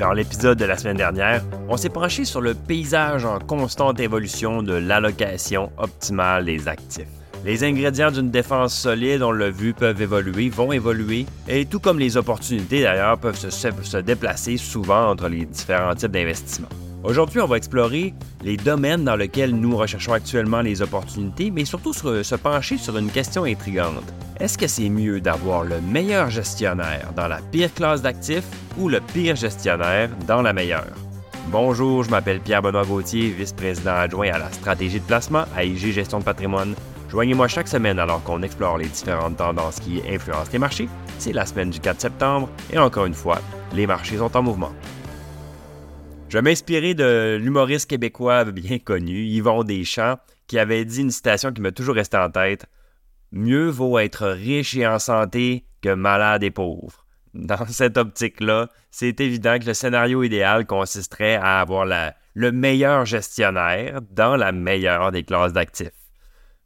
Dans l'épisode de la semaine dernière, on s'est penché sur le paysage en constante évolution de l'allocation optimale des actifs. Les ingrédients d'une défense solide, on l'a vu, peuvent évoluer, vont évoluer, et tout comme les opportunités d'ailleurs peuvent se, déplacer souvent entre les différents types d'investissements. Aujourd'hui, on va explorer les domaines dans lesquels nous recherchons actuellement les opportunités, mais surtout se pencher sur une question intrigante. Est-ce que c'est mieux d'avoir le meilleur gestionnaire dans la pire classe d'actifs ou le pire gestionnaire dans la meilleure? Bonjour, je m'appelle Pierre-Benoît Gauthier, vice-président adjoint à la stratégie de placement à IG Gestion de patrimoine. Joignez-moi chaque semaine alors qu'on explore les différentes tendances qui influencent les marchés. C'est la semaine du 4 septembre et encore une fois, les marchés sont en mouvement. Je vais m'inspirer de l'humoriste québécois bien connu, Yvon Deschamps, qui avait dit une citation qui m'a toujours resté en tête Mieux vaut être riche et en santé que malade et pauvre. Dans cette optique-là, c'est évident que le scénario idéal consisterait à avoir le meilleur gestionnaire dans la meilleure des classes d'actifs.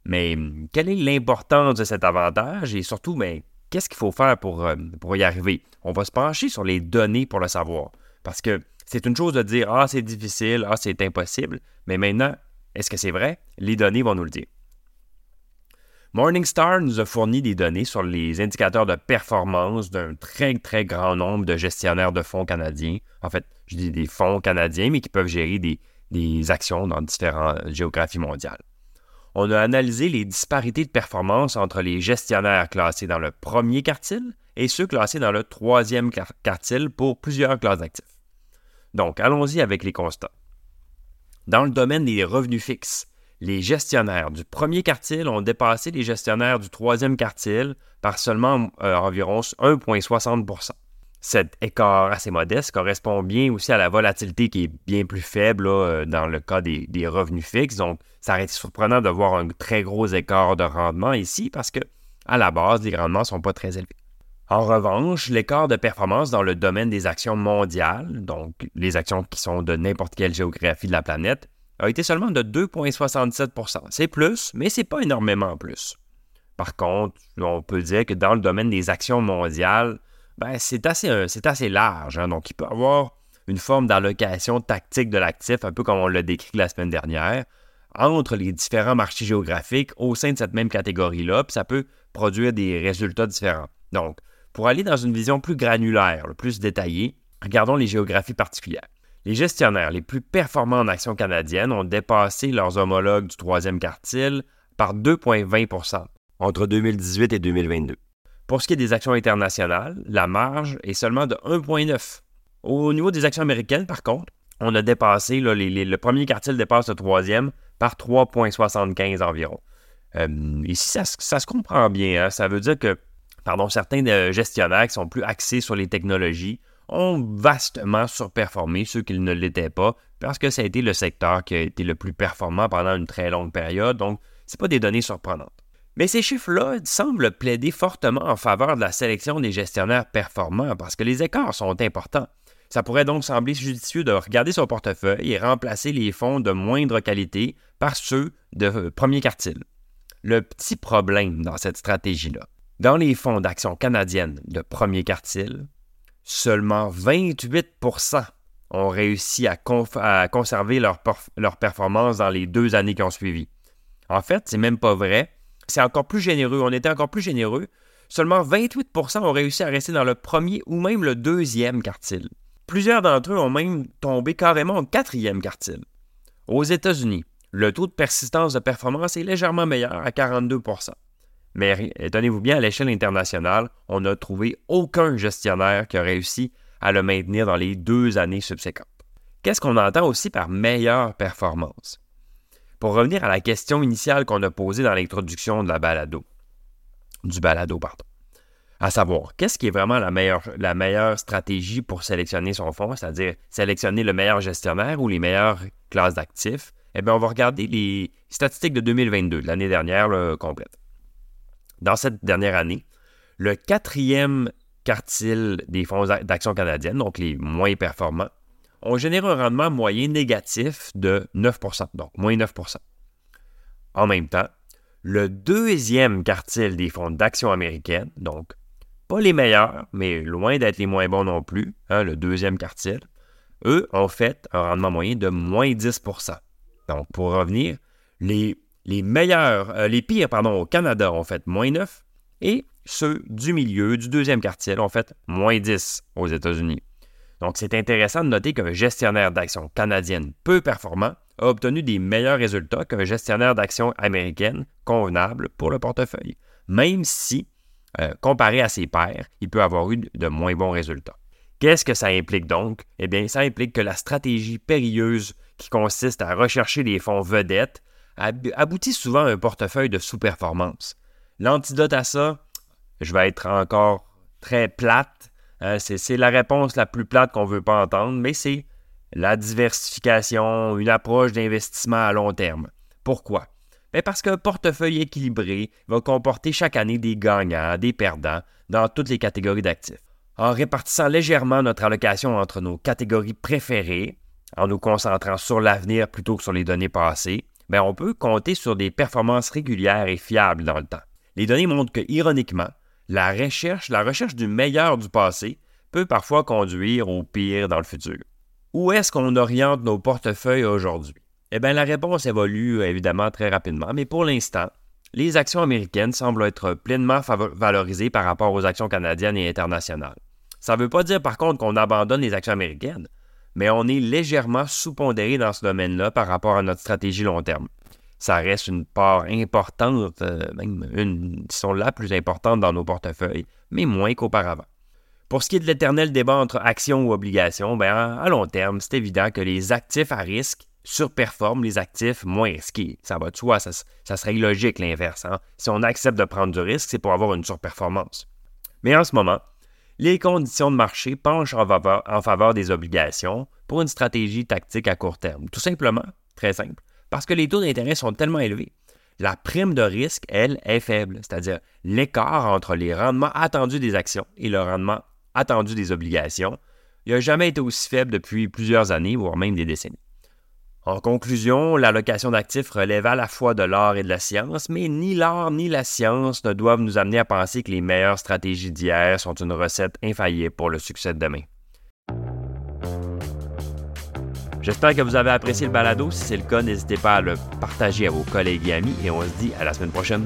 Mais quelle est l'importance de cet avantage et surtout, mais qu'est-ce qu'il faut faire euh, pour y arriver? On va se pencher sur les données pour le savoir. Parce que c'est une chose de dire Ah, c'est difficile, ah, c'est impossible, mais maintenant, est-ce que c'est vrai? Les données vont nous le dire. Morningstar nous a fourni des données sur les indicateurs de performance d'un très, très grand nombre de gestionnaires de fonds canadiens. En fait, je dis des fonds canadiens, mais qui peuvent gérer des, actions dans différentes géographies mondiales. On a analysé les disparités de performance entre les gestionnaires classés dans le premier quartile et ceux classés dans le troisième quartile pour plusieurs classes d'actifs. Donc, allons-y avec les constats. Dans le domaine des revenus fixes, les gestionnaires du premier quartile ont dépassé les gestionnaires du troisième quartile par seulement euh, environ 1,60% Cet écart assez modeste correspond bien aussi à la volatilité qui est bien plus faible euh, dans le cas des, revenus fixes. Donc, ça aurait été surprenant de voir un très gros écart de rendement ici parce que, à la base, les rendements ne sont pas très élevés. En revanche, l'écart de performance dans le domaine des actions mondiales, donc les actions qui sont de n'importe quelle géographie de la planète, a été seulement de 2,67% C'est plus, mais c'est pas énormément plus. Par contre, on peut dire que dans le domaine des actions mondiales, ben, c'est assez, euh, assez, large. Hein. donc, il peut y avoir une forme d'allocation tactique de l'actif, un peu comme on l'a décrit la semaine dernière, entre les différents marchés géographiques au sein de cette même catégorie-là, puis ça peut produire des résultats différents. Donc, pour aller dans une vision plus granulaire, plus détaillée, regardons les géographies particulières. Les gestionnaires les plus performants en actions canadiennes ont dépassé leurs homologues du troisième quartile par 2,20% entre 2018 et 2022. Pour ce qui est des actions internationales, la marge est seulement de 1,9. Au niveau des actions américaines, par contre, on a dépassé, le premier quartile dépasse le troisième par 3,75 environ. Euh, ici, ça, se comprend bien. Hein. Ça veut dire que pardon, certains euh, gestionnaires qui sont plus axés sur les technologies ont vastement surperformé ceux qui ne l'étaient pas parce que ça a été le secteur qui a été le plus performant pendant une très longue période, donc ce pas des données surprenantes. Mais ces chiffres-là semblent plaider fortement en faveur de la sélection des gestionnaires performants parce que les écarts sont importants. Ça pourrait donc sembler judicieux de regarder son portefeuille et remplacer les fonds de moindre qualité par ceux de euh, premier quartile. Le petit problème dans cette stratégie-là, dans les fonds d'action canadiennes de premier quartile, seulement 28% ont réussi à, conserver leur, leur, performance dans les deux années qui ont suivi. En fait, c'est même pas vrai. C'est encore plus généreux. On était encore plus généreux. Seulement 28% ont réussi à rester dans le premier ou même le deuxième quartile. Plusieurs d'entre eux ont même tombé carrément au quatrième quartile. Aux États-Unis, le taux de persistance de performance est légèrement meilleur à 42 mais tenez-vous bien, à l'échelle internationale, on n'a trouvé aucun gestionnaire qui a réussi à le maintenir dans les deux années subséquentes. Qu'est-ce qu'on entend aussi par meilleure performance? Pour revenir à la question initiale qu'on a posée dans l'introduction de la balado, du balado, pardon. À savoir, qu'est-ce qui est vraiment la meilleure, la meilleure stratégie pour sélectionner son fonds, c'est-à-dire sélectionner le meilleur gestionnaire ou les meilleures classes d'actifs? Eh bien, on va regarder les statistiques de 2022, l'année dernière complète dans cette dernière année, le quatrième quartile des fonds d'action canadienne, donc les moins performants, ont généré un rendement moyen négatif de 9% donc moins 9% En même temps, le deuxième quartile des fonds d'action américaine, donc pas les meilleurs, mais loin d'être les moins bons non plus, hein, le deuxième quartile, eux ont fait un rendement moyen de moins 10% Donc, pour revenir, les, les meilleurs, euh, les pires, pardon, au Canada ont fait moins 9 et ceux du milieu, du deuxième quartier, ont fait moins 10 aux États-Unis. Donc, c'est intéressant de noter qu'un gestionnaire d'actions canadienne peu performant a obtenu des meilleurs résultats qu'un gestionnaire d'actions américaine convenable pour le portefeuille, même si, euh, comparé à ses pairs, il peut avoir eu de moins bons résultats. Qu'est-ce que ça implique donc? Eh bien, ça implique que la stratégie périlleuse qui consiste à rechercher des fonds vedettes aboutit souvent à un portefeuille de sous-performance. L'antidote à ça, je vais être encore très plate, hein, c'est la réponse la plus plate qu'on ne veut pas entendre, mais c'est la diversification, une approche d'investissement à long terme. Pourquoi? Ben, parce qu'un portefeuille équilibré va comporter chaque année des gagnants, des perdants dans toutes les catégories d'actifs. En répartissant légèrement notre allocation entre nos catégories préférées, en nous concentrant sur l'avenir plutôt que sur les données passées, ben, on peut compter sur des performances régulières et fiables dans le temps. Les données montrent que, ironiquement, la recherche, la recherche du meilleur du passé peut parfois conduire au pire dans le futur. Où est-ce qu'on oriente nos portefeuilles aujourd'hui? Eh bien, la réponse évolue évidemment très rapidement, mais pour l'instant, les actions américaines semblent être pleinement valorisées par rapport aux actions canadiennes et internationales. Ça ne veut pas dire par contre qu'on abandonne les actions américaines, mais on est légèrement sous-pondéré dans ce domaine-là par rapport à notre stratégie long terme. Ça reste une part importante, euh, même une, sont la plus importante dans nos portefeuilles, mais moins qu'auparavant. Pour ce qui est de l'éternel débat entre actions ou obligations, ben, à long terme, c'est évident que les actifs à risque surperforment les actifs moins risqués. Ça va de soi, ça, serait illogique l'inverse. Hein. Si on accepte de prendre du risque, c'est pour avoir une surperformance. Mais en ce moment, les conditions de marché penchent en faveur, des obligations pour une stratégie tactique à court terme. Tout simplement, très simple, parce que les taux d'intérêt sont tellement élevés. La prime de risque, elle, est faible, c'est-à-dire l'écart entre les rendements attendus des actions et le rendement attendu des obligations, n'a jamais été aussi faible depuis plusieurs années, voire même des décennies. En conclusion, l'allocation d'actifs relève à la fois de l'art et de la science, mais ni l'art ni la science ne doivent nous amener à penser que les meilleures stratégies d'hier sont une recette infaillible pour le succès de demain. J'espère que vous avez apprécié le balado. Si c'est le cas, n'hésitez pas à le partager à vos collègues et amis et on se dit à la semaine prochaine.